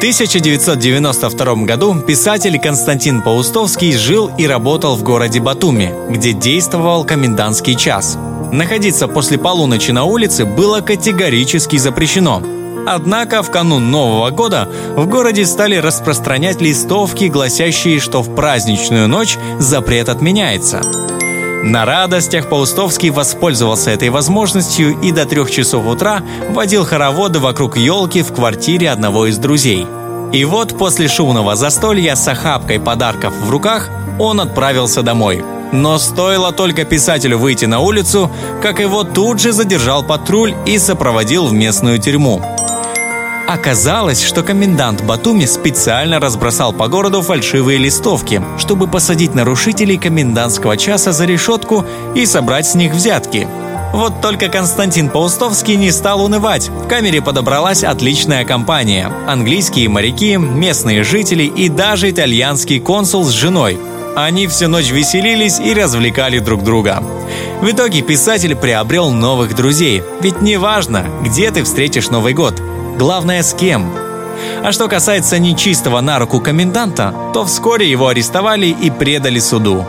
1992 году писатель Константин Паустовский жил и работал в городе Батуми, где действовал комендантский час. Находиться после полуночи на улице было категорически запрещено. Однако в канун Нового года в городе стали распространять листовки, гласящие, что в праздничную ночь запрет отменяется. На радостях Паустовский воспользовался этой возможностью и до трех часов утра водил хороводы вокруг елки в квартире одного из друзей. И вот после шумного застолья с охапкой подарков в руках он отправился домой. Но стоило только писателю выйти на улицу, как его тут же задержал патруль и сопроводил в местную тюрьму. Оказалось, что комендант Батуми специально разбросал по городу фальшивые листовки, чтобы посадить нарушителей комендантского часа за решетку и собрать с них взятки. Вот только Константин Паустовский не стал унывать. В камере подобралась отличная компания. Английские моряки, местные жители и даже итальянский консул с женой. Они всю ночь веселились и развлекали друг друга. В итоге писатель приобрел новых друзей. Ведь неважно, где ты встретишь Новый год – Главное, с кем. А что касается нечистого на руку коменданта, то вскоре его арестовали и предали суду.